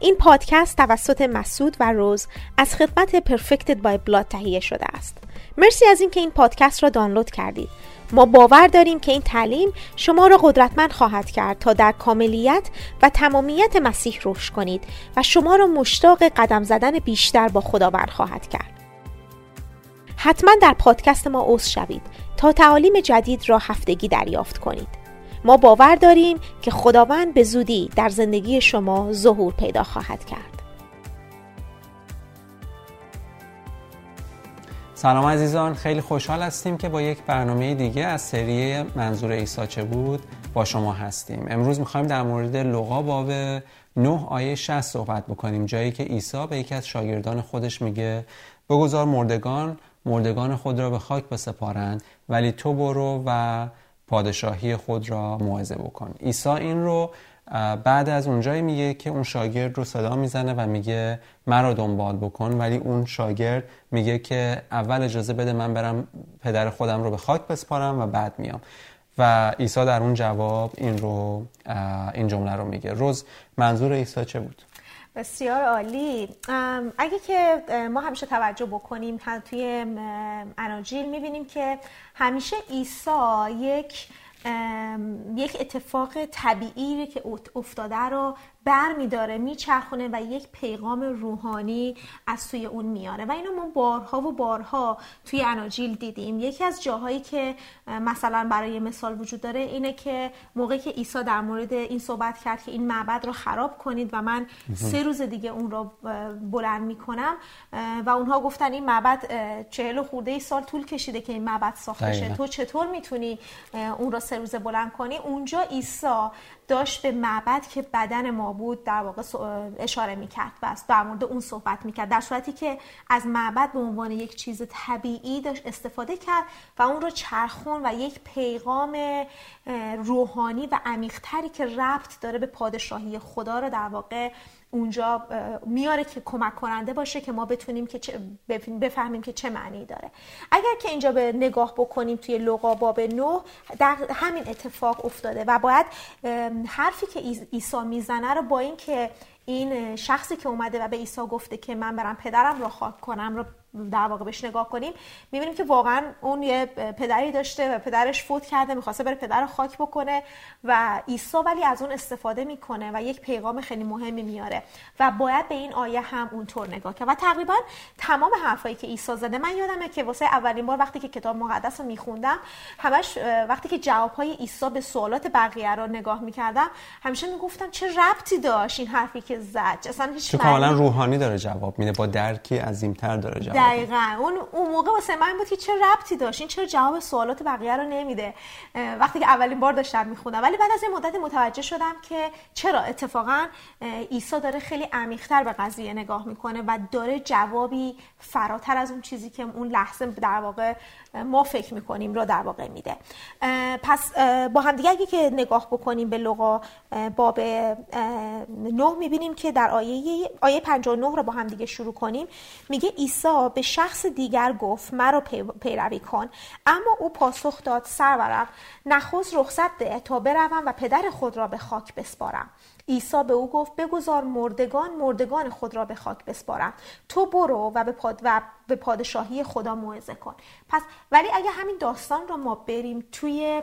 این پادکست توسط مسعود و روز از خدمت پرفکتد بای بلاد تهیه شده است. مرسی از اینکه این پادکست را دانلود کردید. ما باور داریم که این تعلیم شما را قدرتمند خواهد کرد تا در کاملیت و تمامیت مسیح رشد کنید و شما را مشتاق قدم زدن بیشتر با خداوند خواهد کرد. حتما در پادکست ما عضو شوید تا تعالیم جدید را هفتگی دریافت کنید. ما باور داریم که خداوند به زودی در زندگی شما ظهور پیدا خواهد کرد. سلام عزیزان خیلی خوشحال هستیم که با یک برنامه دیگه از سری منظور عیسی چه بود با شما هستیم. امروز می‌خوایم در مورد لغا باب 9 آیه 60 صحبت بکنیم جایی که عیسی به یکی از شاگردان خودش میگه بگذار مردگان مردگان خود را به خاک بسپارند ولی تو برو و پادشاهی خود را موعظه بکن. عیسی این رو بعد از اونجایی میگه که اون شاگرد رو صدا می‌زنه و میگه مرا دنبال بکن ولی اون شاگرد میگه که اول اجازه بده من برم پدر خودم رو به خاک بسپارم و بعد میام. و عیسی در اون جواب این رو این جمله رو میگه. روز منظور عیسی چه بود؟ بسیار عالی. اگه که ما همیشه توجه بکنیم توی اناجیل می‌بینیم که همیشه عیسی یک یک اتفاق طبیعی که افتاده رو بر میداره میچرخونه و یک پیغام روحانی از سوی اون میاره. و اینو ما بارها و بارها توی اناجیل دیدیم. یکی از جاهایی که مثلا برای مثال وجود داره اینه که موقعی که عیسی در مورد این صحبت کرد که این معبد رو خراب کنید و من سه روز دیگه اون رو بلند می‌کنم و اونها گفتن این معبد چهل خورده ای سال طول کشیده که این معبد ساخته شه. تو چطور می‌تونی اون رو سه روز بلند کنی؟ اونجا عیسی داشت به معبد که بدن ما بود در واقع اشاره می‌کرد و در مورد اون صحبت می‌کرد. در صورتی که از معبد به عنوان یک چیز طبیعی داشت استفاده کرد و اون رو چرخون و یک پیغام روحانی و عمیقتری که ربط داره به پادشاهی خدا رو در واقع اونجا میاره که کمک کننده باشه که ما بتونیم که بفهمیم که چه معنی داره. اگر که اینجا به نگاه بکنیم توی لغا باب نو در همین اتفاق افتاده و باید حرفی که عیسی می‌زنه رو با اینکه این شخصی که اومده و به عیسی گفته که من برم پدرم رو خاک کنم رو در واقع بهش نگاه کنیم می‌بینیم که واقعا اون یه پدری داشته و پدرش فوت کرده می‌خواسته بره پدر رو خاک بکنه و عیسی ولی از اون استفاده می‌کنه و یک پیغام خیلی مهمی میاره و باید به این آیه هم اونطور نگاه کرد. و تقریبا تمام حرفایی که عیسی زده من یادمه که واسه اولین بار وقتی که کتاب مقدس رو میخوندم همش وقتی که جوابهای عیسی به سوالات بقیه رو نگاه می‌کردم همیشه می‌گفتم چه ربطی داشت این حرفی که زد؟ اصلا هیچ روحانی داره جواب میده با درکی عظیمتر داره جواب دقیقا. اون اون موقع واسه من بود که چه ربطی داشت؟ این چرا جواب سوالات بقیه رو نمیده؟ وقتی که اولین بار داشتم می‌خونم ولی بعد از این مدت متوجه شدم که چرا؟ اتفاقا عیسی داره خیلی عمیقتر به قضیه نگاه می‌کنه و داره جوابی فراتر از اون چیزی که اون لحظه در واقع ما فکر می‌کنیم رو در واقع میده. پس با هم دیگه اگه که نگاه بکنیم به لغا باب نه می‌بینیم که در آیه آیه 59 رو با هم دیگه شروع کنیم. میگه عیسی به شخص دیگر گفت مرا پیروی کن. اما او پاسخ داد سرورم نخست رخصت ده تا بروم و پدر خود را به خاک بسپارم. عیسی به او گفت بگذار مردگان مردگان خود را به خاک بسپارم. تو برو و به, پاد و به پادشاهی خدا موعظه کن. پس ولی اگه همین داستان را ما بریم توی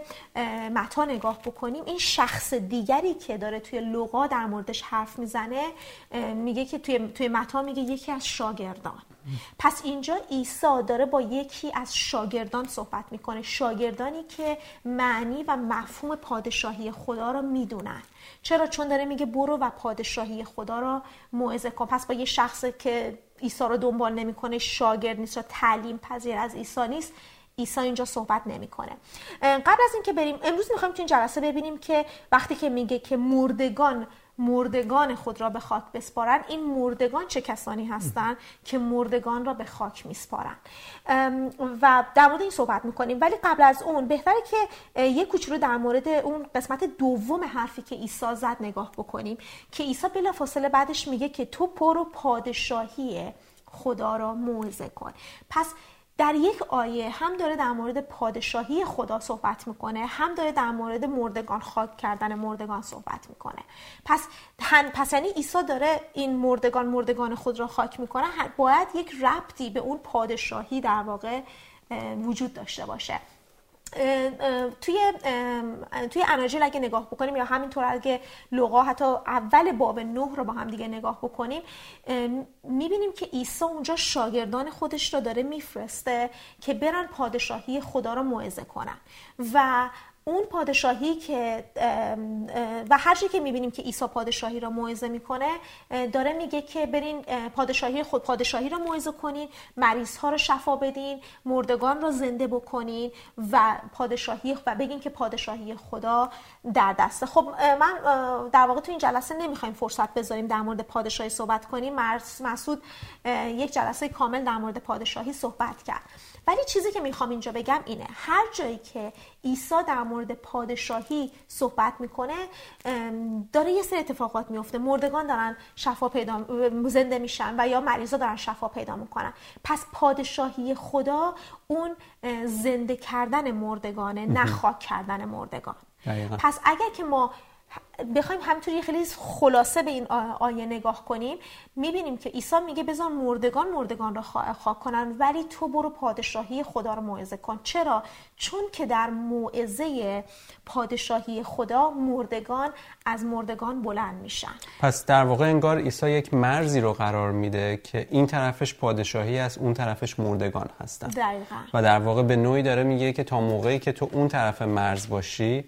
متا نگاه بکنیم این شخص دیگری که داره توی لغا در موردش حرف می‌زنه میگه که توی توی متا میگه یکی از شاگردان. پس اینجا عیسی داره با یکی از شاگردان صحبت می‌کنه. شاگردانی که معنی و مفهوم پادشاهی خدا را می‌دونن. چرا؟ چون داره میگه برو و پادشاهی خدا را موعظه کن. پس با یه شخص که عیسی رو دنبال نمی‌کنه شاگرد نیست یا تعلیم پذیر از عیسی نیست عیسی اینجا صحبت نمی‌کنه. قبل از اینکه بریم امروز می‌خوایم تو این جلسه ببینیم که وقتی که میگه که مردگان مردگان خود را به خاک بسپارن. این مردگان چه کسانی هستند که مردگان را به خاک میسپارن؟ و در مورد این صحبت می‌کنیم. ولی قبل از اون بهتره که یک کوچولو در مورد اون قسمت دوم حرفی که عیسی زد نگاه بکنیم. که عیسی فاصله بعدش میگه که تو پر و پادشاهی خدا را موعظه کن. پس در یک آیه هم داره در مورد پادشاهی خدا صحبت می‌کنه هم داره در مورد مردگان خاک کردن مردگان صحبت می‌کنه. پس پس یعنی عیسی داره این مردگان مردگان خود را خاک می‌کنه باید یک ربطی به اون پادشاهی در واقع وجود داشته باشه. توی توی اناجیل اگه نگاه بکنیم یا همینطور اگه لغا حتی اول باب نه رو با هم دیگه نگاه بکنیم می‌بینیم که عیسی اونجا شاگردان خودش رو داره میفرسته که برن پادشاهی خدا رو موعظه کنن. و اون پادشاهی که و هر که می‌بینیم که عیسی پادشاهی را موعظه می‌کنه داره میگه که برین پادشاهی خود پادشاهی را موعظه کنین مریض ها رو شفا بدین مردگان را زنده بکنین و پادشاهی و بگین که پادشاهی خدا در دسته. خب من در واقع تو این جلسه نمی‌خوایم فرصت بذاریم در مورد پادشاهی صحبت کنیم. مسعود یک جلسه کامل در مورد پادشاهی صحبت کرد. ولی چیزی که می‌خوام اینجا بگم اینه هر جایی که عیسی در مورد پادشاهی صحبت می‌کنه داره یه سری اتفاقات میفته مردگان دارن شفا پیدا زنده میشن و یا مریضا دارن شفا پیدا می‌کنن. پس پادشاهی خدا اون زنده کردن مردگانه نه خاک کردن مردگان. پس اگر که ما بخوایم همینطوری خیلی خلاصه به این آیه نگاه کنیم. می‌بینیم که عیسی میگه بذار مردگان مردگان را خاک کنن ولی تو برو پادشاهی خدا رو موعظه کن. چرا؟ چون که در موعظه پادشاهی خدا مردگان از مردگان بلند میشن. پس در واقع انگار عیسی یک مرزی رو قرار میده که این طرفش پادشاهی است اون طرفش مردگان هستن. دقیقا. و در واقع به نوعی داره میگه که تا موقعی که تو اون طرف مرز باشی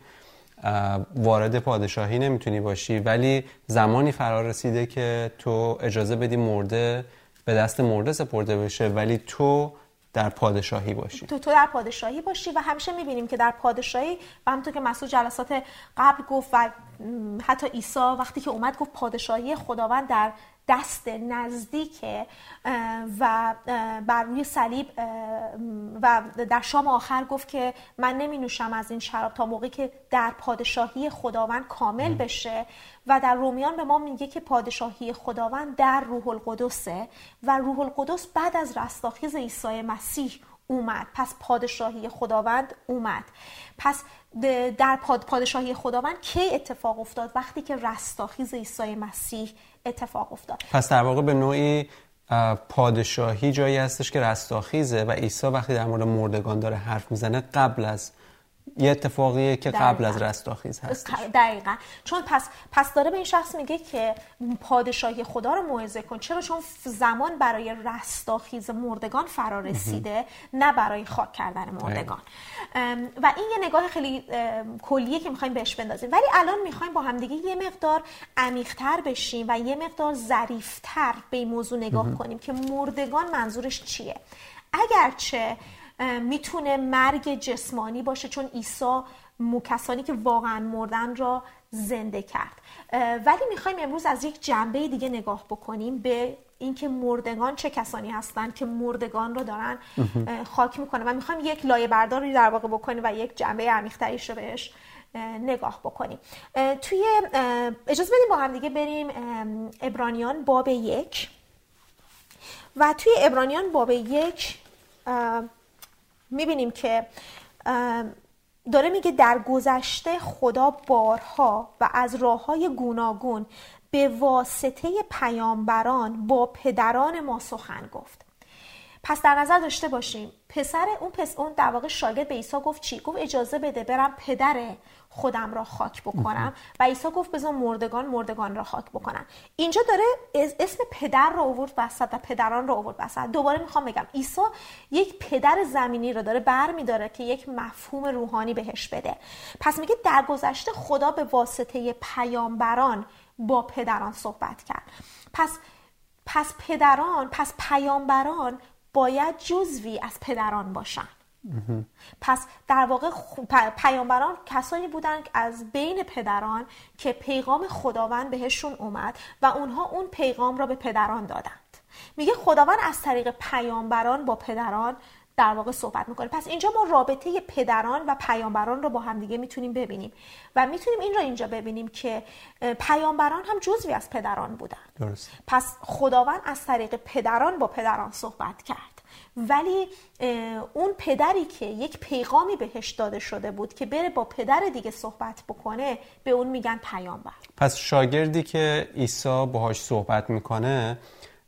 وارد پادشاهی نمی‌تونی باشی ولی زمانی فرا رسیده که تو اجازه بدی مرده به دست مرده سپرده بشه ولی تو در پادشاهی باشی. تو تو در پادشاهی باشی و همیشه می‌بینیم که در پادشاهی و همونطور که مسئول جلسات قبل گفت و حتی عیسی وقتی که اومد گفت پادشاهی خداوند در دست نزدیکه و بر روی صلیب و در شام آخر گفت که من نمی نوشم از این شراب تا موقعی که در پادشاهی خداوند کامل بشه. و در رومیان به ما میگه که پادشاهی خداوند در روح القدسه. و روح القدس بعد از رستاخیز عیسی مسیح اومد. پس پادشاهی خداوند اومد. پس در پادشاهی خداوند کی اتفاق افتاد وقتی که رستاخیز عیسی مسیح اتفاق افتاد. پس در واقع به نوعی پادشاهی جایی هستش که رستاخیزه و عیسی وقتی در مورد مردگان داره حرف می‌زنه قبل از یه اتفاقیه که قبل از رستاخیز هست. دقیقا. چون پس پس داره به این شخص میگه که پادشاهی خدا رو موعظه کن. چرا؟ چون زمان برای رستاخیز مردگان فرا رسیده نه برای خاک کردن مردگان. و این یه نگاه خیلی کلیه که می‌خوایم بهش بندازیم. ولی الان می‌خوایم با همدیگه یه مقدار عمیقتر بشیم و یه مقدار ظریفتر به این موضوع نگاه کنیم که مردگان منظورش چیه. اگرچه می‌تونه مرگ جسمانی باشه چون عیسی کسانی که واقعا مردن را زنده کرد. ولی می‌خوایم امروز از یک جنبه دیگه نگاه بکنیم به اینکه مردگان چه کسانی هستند که مردگان رو دارن خاک می‌کنه. و می‌خوایم یک لایه برداری در واقع بکنیم و یک جنبه عمیق‌تریش رو بهش نگاه بکنیم. توی اجازه بدیم با هم دیگه بریم ابرانیان باب یک. و توی ابرانیان باب یک می‌بینیم که داره میگه در گذشته خدا بارها و از راه های گوناگون به واسطه پیامبران با پدران ما سخن گفت. پس در نظر داشته باشیم. پسر اون پس اون در واقع شاگرد به عیسی گفت چی؟ گفت اجازه بده برم پدر خودم را خاک بکنم. و عیسی گفت بذار مردگان مردگان را خاک بکنن. اینجا داره اسم پدر رو آورد وسط و پدران رو آورد وسط. دوباره می‌خوام بگم عیسی یک پدر زمینی رو داره بر میداره که یک مفهوم روحانی بهش بده. پس میگه در گذشته خدا به واسطه پیامبران با پدران صحبت کرد. پس پس پدران پس پیامبران باید جزوی از پدران باشن. پس در واقع پیامبران کسانی بودند از بین پدران که پیغام خداوند بهشون اومد و اونها اون پیغام را به پدران دادند. میگه خداوند از طریق پیامبران با پدران در واقع صحبت می‌کنه. پس اینجا ما رابطه پدران و پیامبران رو با هم دیگه می‌تونیم ببینیم و می‌تونیم این را اینجا ببینیم که پیامبران هم جزوی از پدران بودن. درست. پس خداوند از طریق پدران با پدران صحبت کرد. ولی اون پدری که یک پیغامی بهش داده شده بود که بره با پدر دیگه صحبت بکنه به اون میگن پیامبر. پس شاگردی که عیسی باهاش صحبت می‌کنه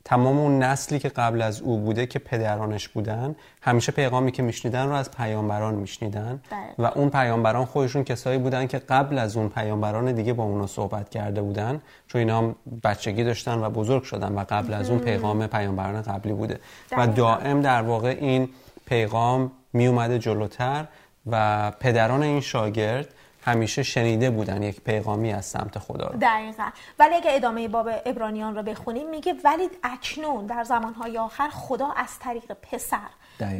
تمام اون نسلی که قبل از او بوده که پدرانش بودن همیشه پیغامی که میشنیدن رو از پیامبران میشنیدن. و اون پیامبران خودشون کسایی بودن که قبل از اون پیامبران دیگه با اونا صحبت کرده بودن چون اینا هم بچگی داشتن و بزرگ شدن و قبل از اون پیغام پیامبران قبلی بوده. و دائم در واقع این پیغام میومده جلوتر و پدران این شاگرد همیشه شنیده بودن یک پیغامی از سمت خدا رو. دقیقا. ولی اگه ادامه باب ابرانیان رو بخونیم میگه ولی اکنون در زمانهای آخر خدا از طریق پسر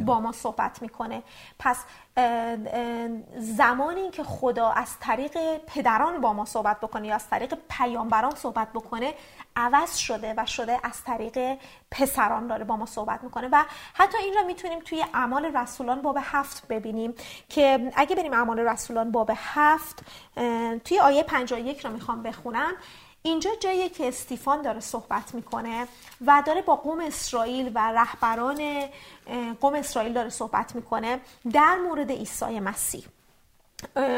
با ما صحبت می‌کنه. پس زمانی که خدا از طریق پدران با ما صحبت بکنه یا از طریق پیامبران صحبت بکنه عوض شده و شده از طریق پسران داره با ما صحبت می‌کنه و حتی این را می‌تونیم توی اعمال رسولان باب هفت ببینیم که اگه بریم اعمال رسولان باب هفت توی آیه 51 رو می‌خوام بخونم. اینجا جایی که استیفان داره صحبت می‌کنه و داره با قوم اسرائیل و رهبران قوم اسرائیل داره صحبت می‌کنه در مورد عیسی مسیح.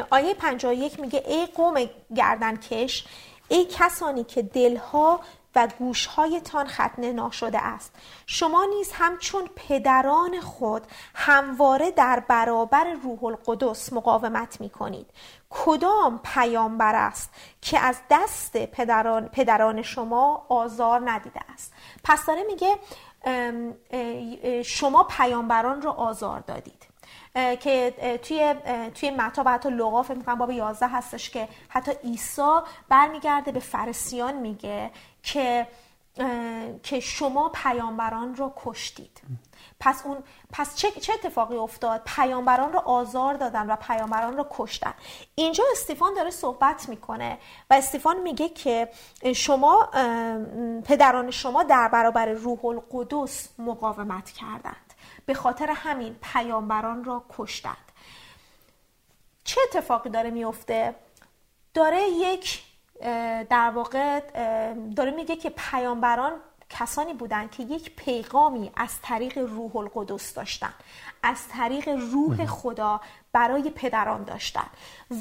آیه 51 میگه ای قوم گردنکش ای کسانی که دلها و گوشهایتان ختنه ناشده است. شما نیز همچون پدران خود همواره در برابر روح القدس مقاومت می کنید کدام پیامبر است که از دست پدران, پدران شما آزار ندیده است؟ پس داره میگه شما پیامبران را آزار دادید. که توی توی متا و حتی لغا فکر می‌کنم باب 11 هستش که حتی عیسی برمیگرده به فرسیان میگه که که شما پیامبران رو کشتید. پس اون پس چه, چه اتفاقی افتاد؟ پیامبران رو آزار دادن و پیامبران رو کشتن. اینجا استیفان داره صحبت می‌کنه و استیفان میگه که شما پدران شما در برابر روح القدس مقاومت کردند. به خاطر همین پیامبران را کشتند. چه اتفاقی داره میفته؟ داره یک در واقع داره میگه که پیامبران کسانی بودند که یک پیغامی از طریق روح القدس داشتن از طریق روح خدا برای پدران داشتن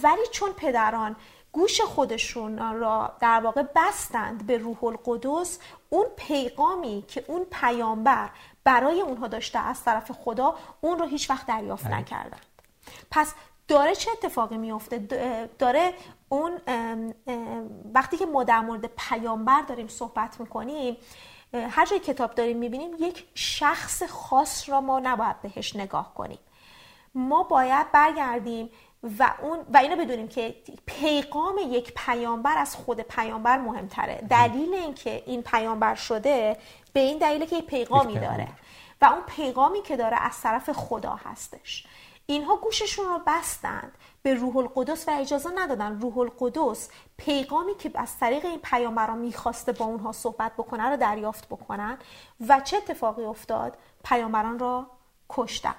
ولی چون پدران گوش خودشون را در واقع بستند به روح القدس اون پیغامی که اون پیامبر برای اونها داشته از طرف خدا اون رو هیچ وقت دریافت بله. نکردند. پس داره چه اتفاقی میفته داره اون وقتی که ما در مورد پیامبر داریم صحبت می‌کنیم هر جای کتاب داریم می‌بینیم یک شخص خاص را ما نباید بهش نگاه کنیم. ما باید برگردیم و اون و اینو بدونیم که پیغام یک پیامبر از خود پیامبر مهمتره. دلیل اینکه این پیامبر شده به این دلیل که پیغامی داره. و اون پیغامی که داره از طرف خدا هستش. اینها گوششون رو بستند به روح القدس و اجازه ندادن. روح القدس پیغامی که از طریق این پیامبران می‌خواسته با اونها صحبت بکنه رو دریافت بکنن و چه اتفاقی افتاد؟ پیامبران را کشتن.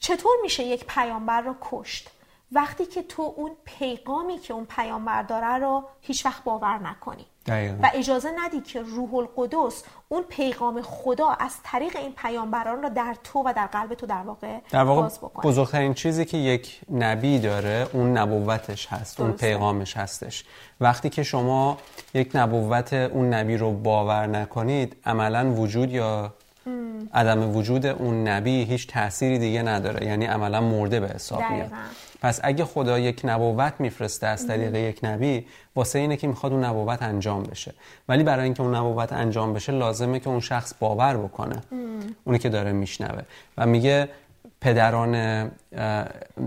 چطور میشه یک پیامبر را کشت؟ وقتی که تو اون پیغامی که اون پیامبر داره رو هیچ وقت باور نکنی. و اجازه ندی که روح القدس اون پیغام خدا از طریق این پیامبران رو در تو و در قلب تو در واقع, در واقع باز بکنه. بزرگترین چیزی که یک نبی داره اون نبوتش هست اون پیغامش هستش. وقتی که شما یک نبوت اون نبی رو باور نکنید عملا وجود یا عدم وجود اون نبی هیچ تأثیری دیگه نداره. یعنی عملا مرده به حساب میاد. پس اگه خدا یک نبوت میفرسته از طریق یک نبی واسه اینه که می‌خواد اون نبوت انجام بشه. ولی برای اینکه اون نبوت انجام بشه لازمه که اون شخص باور بکنه. اونی که داره میشنوه. و میگه پدران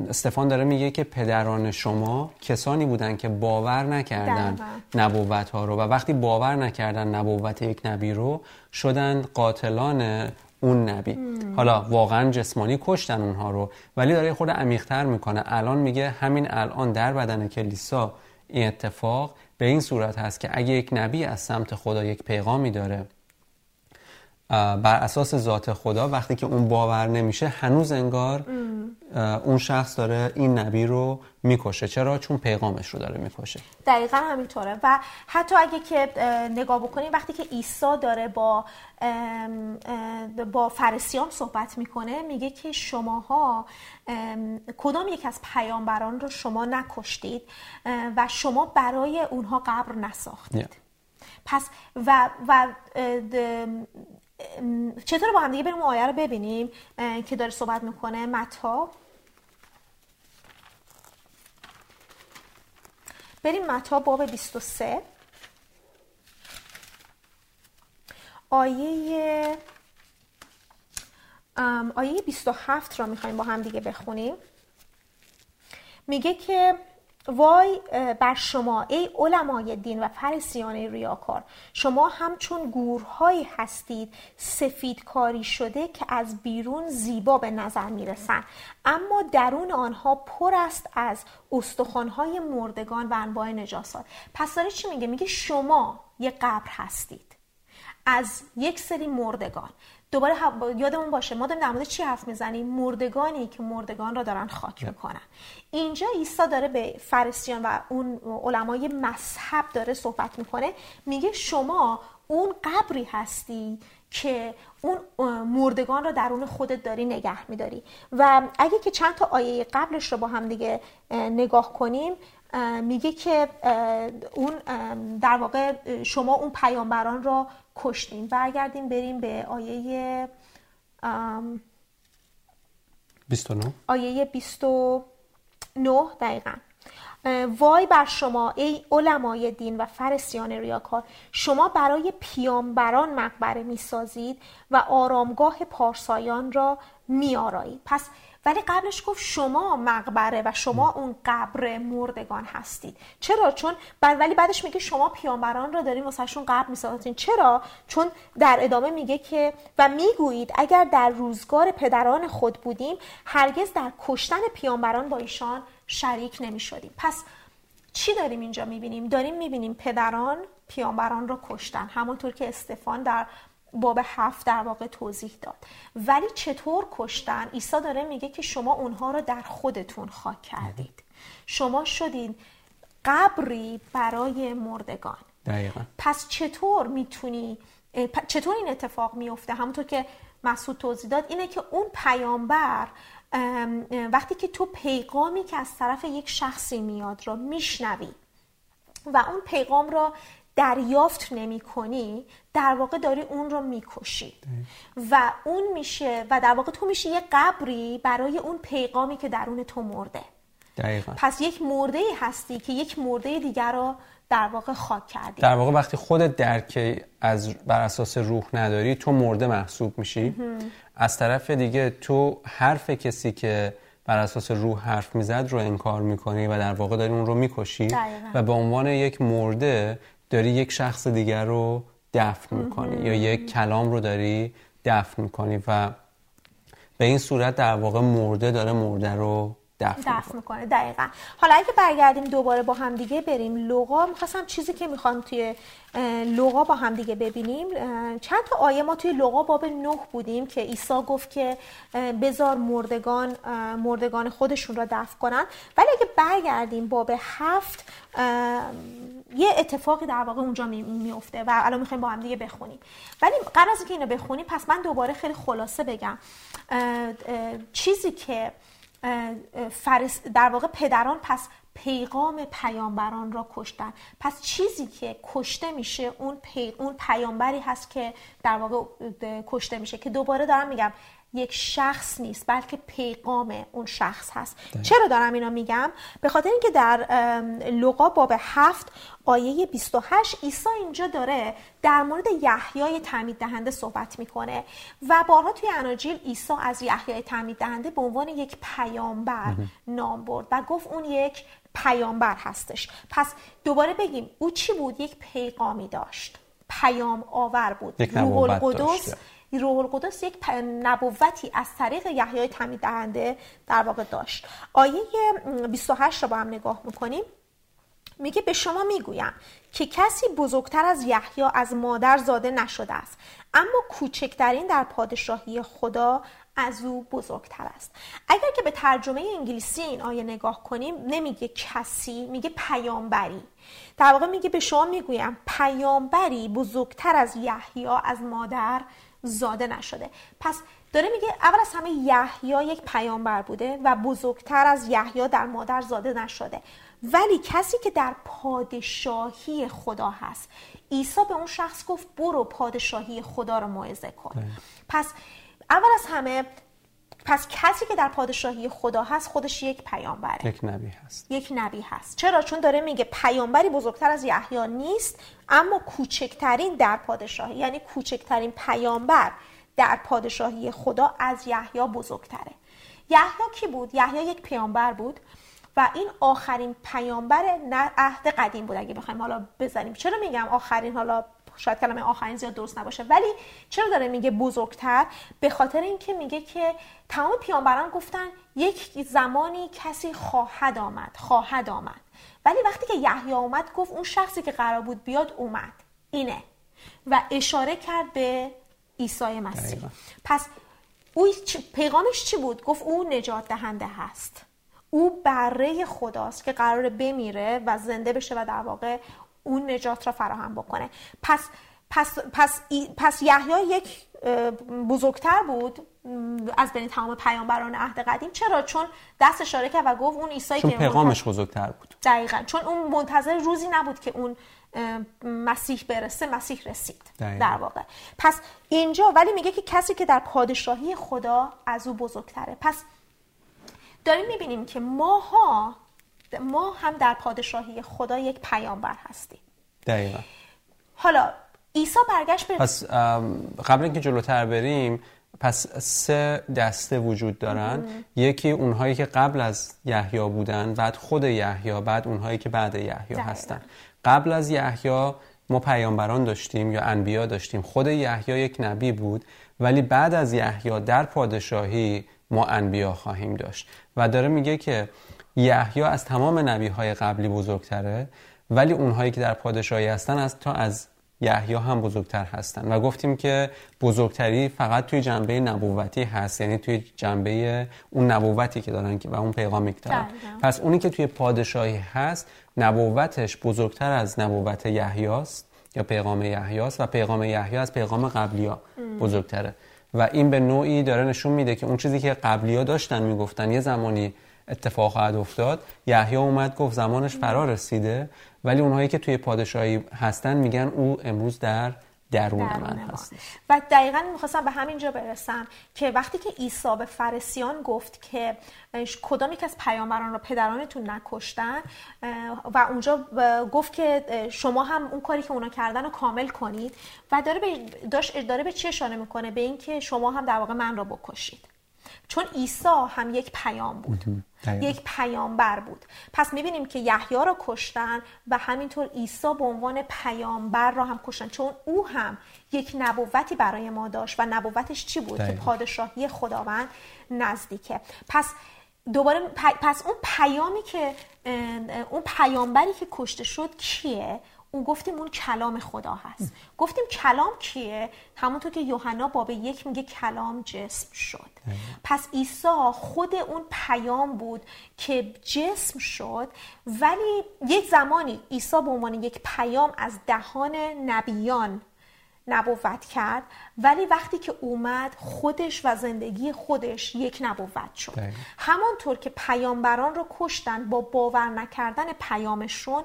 استفان داره میگه که پدران شما کسانی بودن که باور نکردن نبوت ها رو و وقتی باور نکردن نبوت یک نبی رو شدن قاتلان اون نبی. حالا واقعا جسمانی کشتن اونها رو ولی داره خود عمیقتر می‌کنه. الان میگه همین الان در بدن کلیسا این اتفاق به این صورت هست که اگه یک نبی از سمت خدا یک پیغامی داره بر اساس ذات خدا وقتی که اون باور نمیشه هنوز انگار اون شخص داره این نبی رو می‌کشه. چرا؟ چون پیغامش رو داره می‌کشه. دقیقا همینطوره. و حتی اگه که نگاه بکنیم وقتی که عیسی داره با با فرسیان صحبت می‌کنه میگه که شماها کدام یک از پیامبران رو شما نکشتید و شما برای اونها قبر نساختید. پس و و چطور با هم دیگه بریم آیه رو ببینیم؟ که داره صحبت می‌کنه متا. بریم متا باب 23 آیه آیه 27 را می‌خوایم با هم دیگه بخونیم. میگه که وای بر شما ای علمای دین و فرسیان ریاکار. شما همچون گورهایی هستید سفید کاری شده که از بیرون زیبا به نظر می‌رسن. اما درون آنها پر است از استخوانهای مردگان و انواع نجاسات. پس داره چی میگه؟ میگه شما یه قبر هستید. از یک سری مردگان. دوباره یادمون باشه ما داریم در مورد چی حرف می‌زنیم؟ مردگانی که مردگان را دارن خاک می‌کنن. اینجا عیسی داره به فرستیان و اون علمای مذهب داره صحبت می‌کنه. میگه شما اون قبری هستی که اون مردگان را درون خودت داری نگه میداری. و اگه که چند تا آیه قبلش رو با هم دیگه نگاه کنیم میگه که اون در واقع شما اون پیامبران را کشتین. برگردیم بریم به آیه 29 آیه 29 دقیقا. وای بر شما ای علمای دین و فرسیان ریاکار. شما برای پیامبران مقبره می‌سازید و آرامگاه پارسایان را میآرایید. پس ولی قبلش گفت شما مقبره و شما اون قبر مردگان هستید. چرا؟ چون ولی بعدش میگه شما پیامبران را دارین واسهشون قبر می‌سازین. چرا؟ چون در ادامه میگه که و می‌گویید اگر در روزگار پدران خود بودیم هرگز در کشتن پیامبران با ایشان شریک نمی‌شدیم. پس چی داریم اینجا می‌بینیم؟ داریم می‌بینیم پدران پیامبران را کشتن. همونطور که استفان در باب هفت در واقع توضیح داد. ولی چطور کشتن؟ عیسی داره میگه که شما اونها رو در خودتون خاک کردید. شما شدید قبری برای مردگان. دقیقا. پس چطور می‌تونی چطور این اتفاق میفته؟ همونطور که مسعود توضیح داد اینه که اون پیامبر وقتی که تو پیغامی که از طرف یک شخصی میاد را میشنوی و اون پیغام را دریافت نمی کنی در واقع داری اون رو می‌کشی و اون میشه و در واقع تو میشه یه قبری برای اون پیغامی که درون تو مرده. دقیقا. پس یک مرده هستی که یک مرده دیگر رو در واقع خاک کردی. در واقع وقتی خودت درک از بر اساس روح نداری تو مرده محسوب میشی. از طرف دیگه تو حرف کسی که بر اساس روح حرف می‌زد رو انکار می‌کنی و در واقع داری اون رو می‌کشی. و به عنوان یک مرده داری یک شخص دیگر رو دفن می‌کنی یا یک کلام رو داری دفن می‌کنی و به این صورت در واقع مرده داره مرده رو دفن, دفن می‌کنه. دقیقا. حالا اگه برگردیم دوباره با هم دیگه بریم لغا می‌خواستم چیزی که می‌خوام توی لغا با هم دیگه ببینیم چند تا آیه ما توی لغا باب نه بودیم که عیسی گفت که بزار مردگان مردگان خودشون را دفن کنن. ولی اگه برگردیم باب هفت یه اتفاقی در واقع اونجا میفته و الان می‌خوایم با هم دیگه بخونیم. ولی قبل از اینکه اینو بخونیم پس من دوباره خیلی خلاصه بگم. چیزی که فرس در واقع پدران پس پیغام پیامبران را کشتن. پس چیزی که کشته میشه اون, پی... اون پیامبری هست که در واقع کشته میشه. که دوباره دارم میگم یک شخص نیست بلکه پیغام اون شخص هست. چرا دارم اینا میگم؟ به خاطر اینکه در لقا باب هفت آیه 28 عیسی اینجا داره در مورد یحیای تعمید دهنده صحبت می‌کنه و بارها توی اناجیل عیسی از یحیای تعمید دهنده به عنوان یک پیامبر نام برد و گفت اون یک پیامبر هستش. پس دوباره بگیم او چی بود؟ یک پیغامی داشت. پیام آور بود. روح القدس روح القدس یک نبوتی از طریق یحیای تعمید دهنده در واقع داشت. آیه 28 رو با هم نگاه می‌کنیم. میگه به شما می‌گویم که کسی بزرگتر از یحیی از مادر زاده نشده است اما کوچکترین در پادشاهی خدا از او بزرگتر است. اگر که به ترجمه انگلیسی این آیه نگاه کنیم نمیگه کسی میگه پیامبری. در واقع میگه به شما می‌گویم پیامبری بزرگتر از یحیی از مادر زاده نشده. پس داره میگه اول از همه یحیی یک پیامبر بوده و بزرگتر از یحیی در مادر زاده نشده. ولی کسی که در پادشاهی خدا هست. عیسی به اون شخص گفت برو پادشاهی خدا رو موعظه کن. بله. پس اول از همه پس کسی که در پادشاهی خدا هست خودش یک پیامبره. یک نبی هست. یک نبی هست. چرا؟ چون داره میگه پیامبری بزرگتر از یحیی نیست اما کوچکترین در پادشاهی یعنی کوچکترین پیامبر در پادشاهی خدا از یحیی بزرگتره. یحیی کی بود؟ یحیی یک پیامبر بود و این آخرین پیامبر عهد قدیم بود اگه بخوایم حالا بزنیم. چرا میگم آخرین؟ حالا شاید کلمه آخرین زیاد درست نباشه. ولی چرا داره میگه بزرگتر؟ به خاطر اینکه میگه که تمام پیامبران گفتن یک زمانی کسی خواهد آمد خواهد آمد. ولی وقتی که یحیی اومد گفت اون شخصی که قرار بود بیاد اومد. اینه. و اشاره کرد به عیسی مسیح. پس او پیغامش چی بود؟ گفت او نجات دهنده هست. او بره خداست که قرار بمیره و زنده بشه و در واقع اون نجات را فراهم بکنه. پس پس پس پس یحیی یک بزرگتر بود از بین تمام پیامبران عهد قدیم. چرا؟ چون دست اشاره کرد و گفت اون عیسی که پیغامش بزرگتر بود. دقیقا. چون اون منتظر روزی نبود که اون مسیح برسه مسیح رسید. در واقع. پس اینجا ولی میگه که کسی که در پادشاهی خدا از او بزرگتره. پس داریم می‌بینیم که ماها ما هم در پادشاهی خدا یک پیامبر هستیم. دقیقا. حالا عیسی برگشت به پس قبل اینکه جلوتر بریم پس سه دسته وجود دارن. یکی اونهایی که قبل از یحیی بودن بعد خود یحیی بعد اونهایی که بعد یحیی هستن. قبل از یحیی ما پیامبران داشتیم یا انبیا داشتیم. خود یحیی یک نبی بود ولی بعد از یحیی در پادشاهی ما انبیا خواهیم داشت. و داره میگه که یحیی از تمام نبیهای قبلی بزرگتره ولی اونهایی که در پادشاهی هستن از تا از یحیی هم بزرگتر هستن. و گفتیم که بزرگتری فقط توی جنبه نبوتی هست یعنی توی جنبه اون نبوتی که دارن و اون پیغامی که دارن پس اونی که توی پادشاهی هست نبوتش بزرگتر از نبوت یحیاست یا پیغام یحیاست و پیغام یحیی از پیغام قبلیا بزرگتره. و این به نوعی داره نشون میده که اون چیزی که قبلیا داشتن می‌گفتن یه زمانی اتفاق خواهد افتاد. یحیی اومد گفت زمانش فرا رسیده ولی اونهایی که توی پادشاهی هستن میگن او امروز در درون من هست. و دقیقا می‌خواستم به همین جا برسم که وقتی که عیسی به فرسیان گفت که کدام یک از پیامبران را پدرانتون نکشتن و اونجا گفت که شما هم اون کاری که اونا کردن رو کامل کنید و داره به داشت داره به چی اشاره می‌کنه؟ به اینکه شما هم در واقع من را بکشید. چون عیسی هم یک پیام بود. یک پیامبر بود. پس می‌بینیم که یحیی را کشتن و همینطور عیسی به عنوان پیامبر را هم کشتن. چون او هم یک نبوتی برای ما داشت و نبوتش چی بود؟ که پادشاهی خداوند نزدیکه. پس دوباره پس اون پیامی که اون پیامبری که کشته شد کیه؟ اون گفتیم اون کلام خدا هست. گفتیم کلام کیه همونطور که یوحنا باب یک میگه کلام جسم شد. پس عیسی خود اون پیام بود که جسم شد ولی یک زمانی عیسی به عنوان یک پیام از دهان نبیان نبوت کرد ولی وقتی که اومد خودش و زندگی خودش یک نبوت شد. همانطور که پیامبران رو کشتن با باور نکردن پیامشون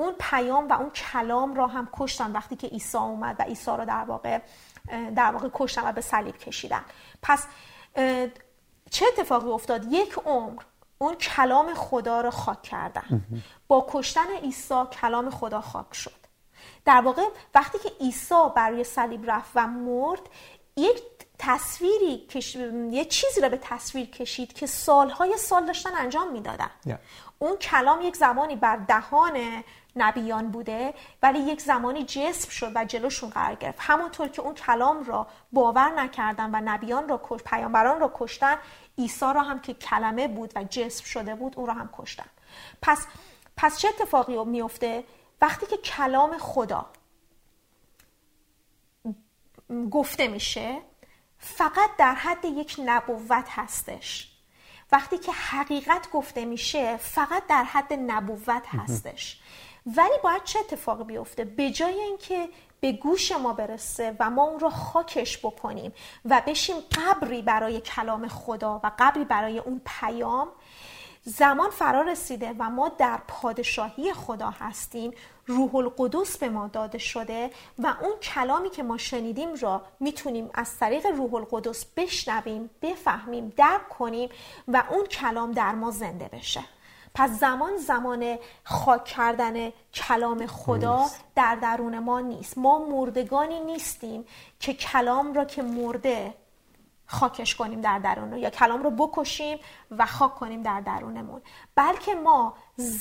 اون پیام و اون کلام را هم کشتن وقتی که عیسی اومد و عیسی رو در واقع در واقع کشتن و به صلیب کشیدن. پس چه اتفاقی افتاد؟ یک عمر اون کلام خدا رو خاک کردن. با کشتن عیسی کلام خدا خاک شد. در واقع وقتی که عیسی برای صلیب رفت و مرد یک تصویری کش... یه چیزی رو به تصویر کشید که سالهای سال داشتن انجام می‌دادن. اون کلام یک زمانی بر دهان نبیان بوده ولی یک زمانی جسم شد و جلوشون قرار گرفت. همونطور که اون کلام را باور نکردن و نبیان را کش پیامبران را کشتن عیسی را هم که کلمه بود و جسم شده بود او را هم کشتن. پس پس چه اتفاقی میفته؟ وقتی که کلام خدا گفته میشه فقط در حد یک نبوت هستش. وقتی که حقیقت گفته میشه فقط در حد نبوت هستش. ولی باید چه اتفاقی بیفته؟ به جای اینکه به گوش ما برسه و ما اون رو خاکش بکنیم و بشیم قبری برای کلام خدا و قبری برای اون پیام زمان فرا رسیده و ما در پادشاهی خدا هستیم. روح القدس به ما داده شده و اون کلامی که ما شنیدیم را می‌تونیم از طریق روح القدس بشنویم بفهمیم درک کنیم و اون کلام در ما زنده بشه. پس زمان زمان خاک کردن کلام خدا در درون ما نیست. ما مردگانی نیستیم که کلام را که مرده خاکش کنیم در درون یا کلام رو بکشیم و خاک کنیم در درونمون. بلکه ما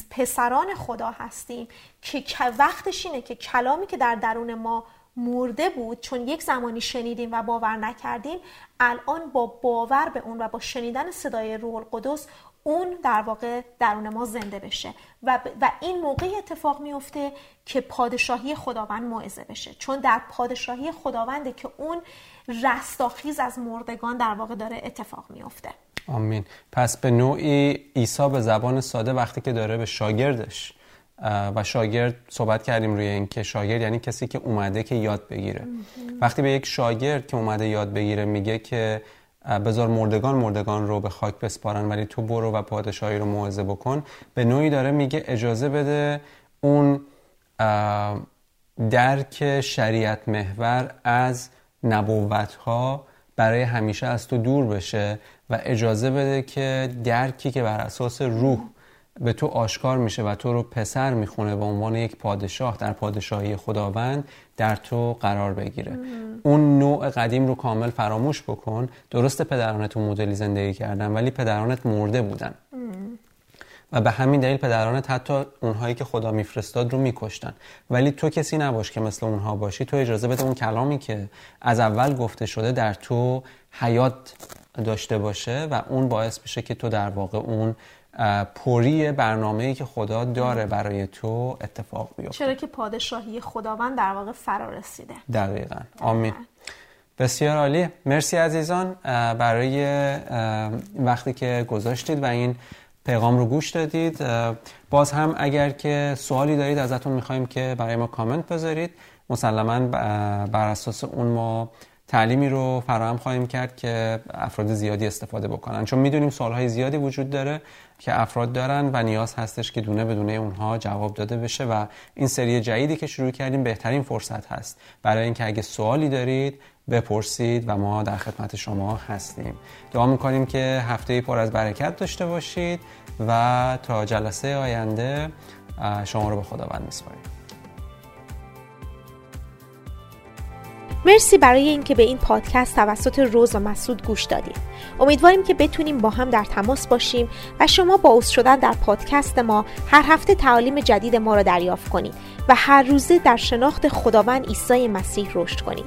پسران خدا هستیم که وقتش اینه که کلامی که در درون ما مرده بود چون یک زمانی شنیدیم و باور نکردیم الان با باور به اون و با شنیدن صدای روح القدس اون در واقع درون ما زنده بشه. و, و این موقع اتفاق میفته که پادشاهی خداوند موعظه بشه. چون در پادشاهی خداونده که اون رستاخیز از مردگان در واقع داره اتفاق میفته. آمین. پس به نوعی عیسی به زبان ساده وقتی که داره به شاگردش و شاگرد صحبت کردیم روی این که شاگرد یعنی کسی که اومده که یاد بگیره. وقتی به یک شاگرد که اومده یاد بگیره میگه که بذار مردگان مردگان رو به خاک بسپارن ولی تو برو و پادشاهی رو موعظه بکن. به نوعی داره میگه اجازه بده اون درک شریعت محور از نبوت ها برای همیشه از تو دور بشه و اجازه بده که درکی که بر اساس روح به تو آشکار میشه و تو رو پسر می‌خونه به عنوان یک پادشاه در پادشاهی خداوند در تو قرار بگیره. اون نوع قدیم رو کامل فراموش بکن. درست پدرانت تو مدلی زندگی کردن ولی پدرانت مرده بودن. و به همین دلیل پدرانت حتی اونهایی که خدا میفرستاد رو میکشتن. ولی تو کسی نباش که مثل اونها باشی. تو اجازه بده اون کلامی که از اول گفته شده در تو حیات داشته باشه و اون باعث بشه که تو در واقع اون پوری برنامه‌ای که خدا داره برای تو اتفاق بیفته. چرا که پادشاهی خداوند در واقع فرا رسیده. دقیقا. آمین. بسیار عالی. مرسی عزیزان. برای وقتی که گذاشتید و این پیغام رو گوش دادید باز هم اگر که سوالی دارید ازتون می‌خوایم که برای ما کامنت بذارید مسلما بر اساس اون ما تعلیمی رو فراهم خواهیم کرد که افراد زیادی استفاده بکنن. چون می‌دونیم سوالهای زیادی وجود داره که افراد دارن و نیاز هستش که دونه بدونه اونها جواب داده بشه و این سری جدیدی که شروع کردیم بهترین فرصت هست. برای اینکه اگه سوالی دارید بپرسید و ما در خدمت شما هستیم. دعا می‌کنیم که هفته پر از برکت داشته باشید و تا جلسه آینده شما رو به خداوند میسپاریم. مرسی برای اینکه به این پادکست توسط روز و مسعود گوش دادید. امیدواریم که بتونیم با هم در تماس باشیم و شما با اوست شدن در پادکست ما هر هفته تعالیم جدید ما را دریافت کنید و هر روزه در شناخت خداوند عیسی مسیح رشد کنید.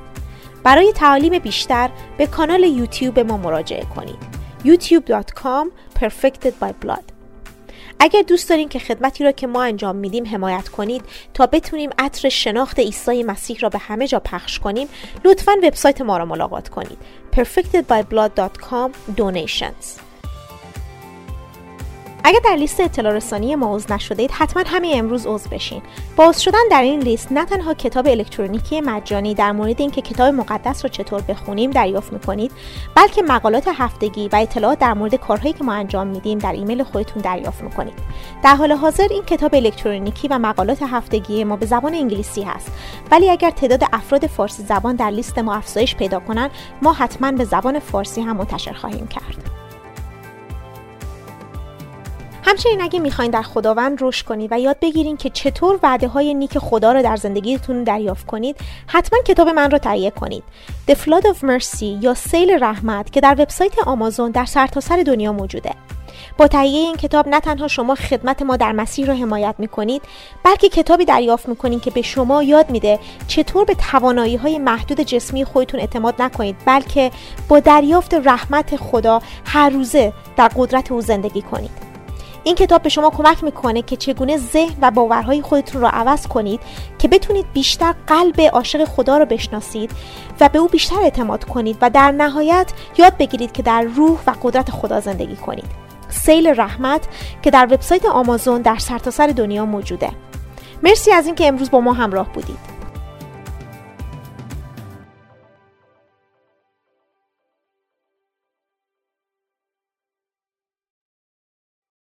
برای تعالیم بیشتر به کانال یوتیوب ما مراجعه کنید. youtube.com perfected by blood اگر دوست دارین که خدمتی را که ما انجام میدیم حمایت کنید تا بتونیم عطر شناخت عیسی مسیح را به همه جا پخش کنیم لطفا وبسایت ما را ملاقات کنید. perfectedbyblood.com donations. اگر در لیست اطلاع رسانی ما عضو نشده اید حتما همین امروز عضو بشین. با عضو شدن در این لیست نه تنها کتاب الکترونیکی مجانی در مورد اینکه کتاب مقدس رو چطور بخونیم دریافت می‌کنید بلکه مقالات هفتگی و اطلاعات در مورد کارهایی که ما انجام میدیم در ایمیل خودتون دریافت می‌کنید. در حال حاضر این کتاب الکترونیکی و مقالات هفتگی ما به زبان انگلیسی هست. ولی اگر تعداد افراد فارسی زبان در لیست ما افزایش پیدا کنند ما حتما به زبان فارسی هم منتشر خواهیم کرد. همچنین اگه می‌خواین در خداوند رشد کنید و یاد بگیرین که چطور وعده های نیک خدا رو در زندگیتون دریافت کنید حتما کتاب من رو تهیه کنید. The Flood of Mercy یا سیل رحمت که در وبسایت آمازون در سرتاسر سر دنیا موجوده. با تهیه این کتاب نه تنها شما خدمت ما در مسیح رو حمایت می‌کنید بلکه کتابی دریافت می‌کنید که به شما یاد میده چطور به توانایی های محدود جسمی خودتون اعتماد نکنید بلکه با دریافت رحمت خدا هر روزه در قدرت او زندگی کنید. این کتاب به شما کمک می‌کنه که چگونه ذهن و باورهای خودتون رو عوض کنید که بتونید بیشتر قلب عاشق خدا رو بشناسید و به او بیشتر اعتماد کنید و در نهایت یاد بگیرید که در روح و قدرت خدا زندگی کنید. سیل رحمت که در وبسایت آمازون در سرتاسر سر دنیا موجوده. مرسی از اینکه امروز با ما همراه بودید.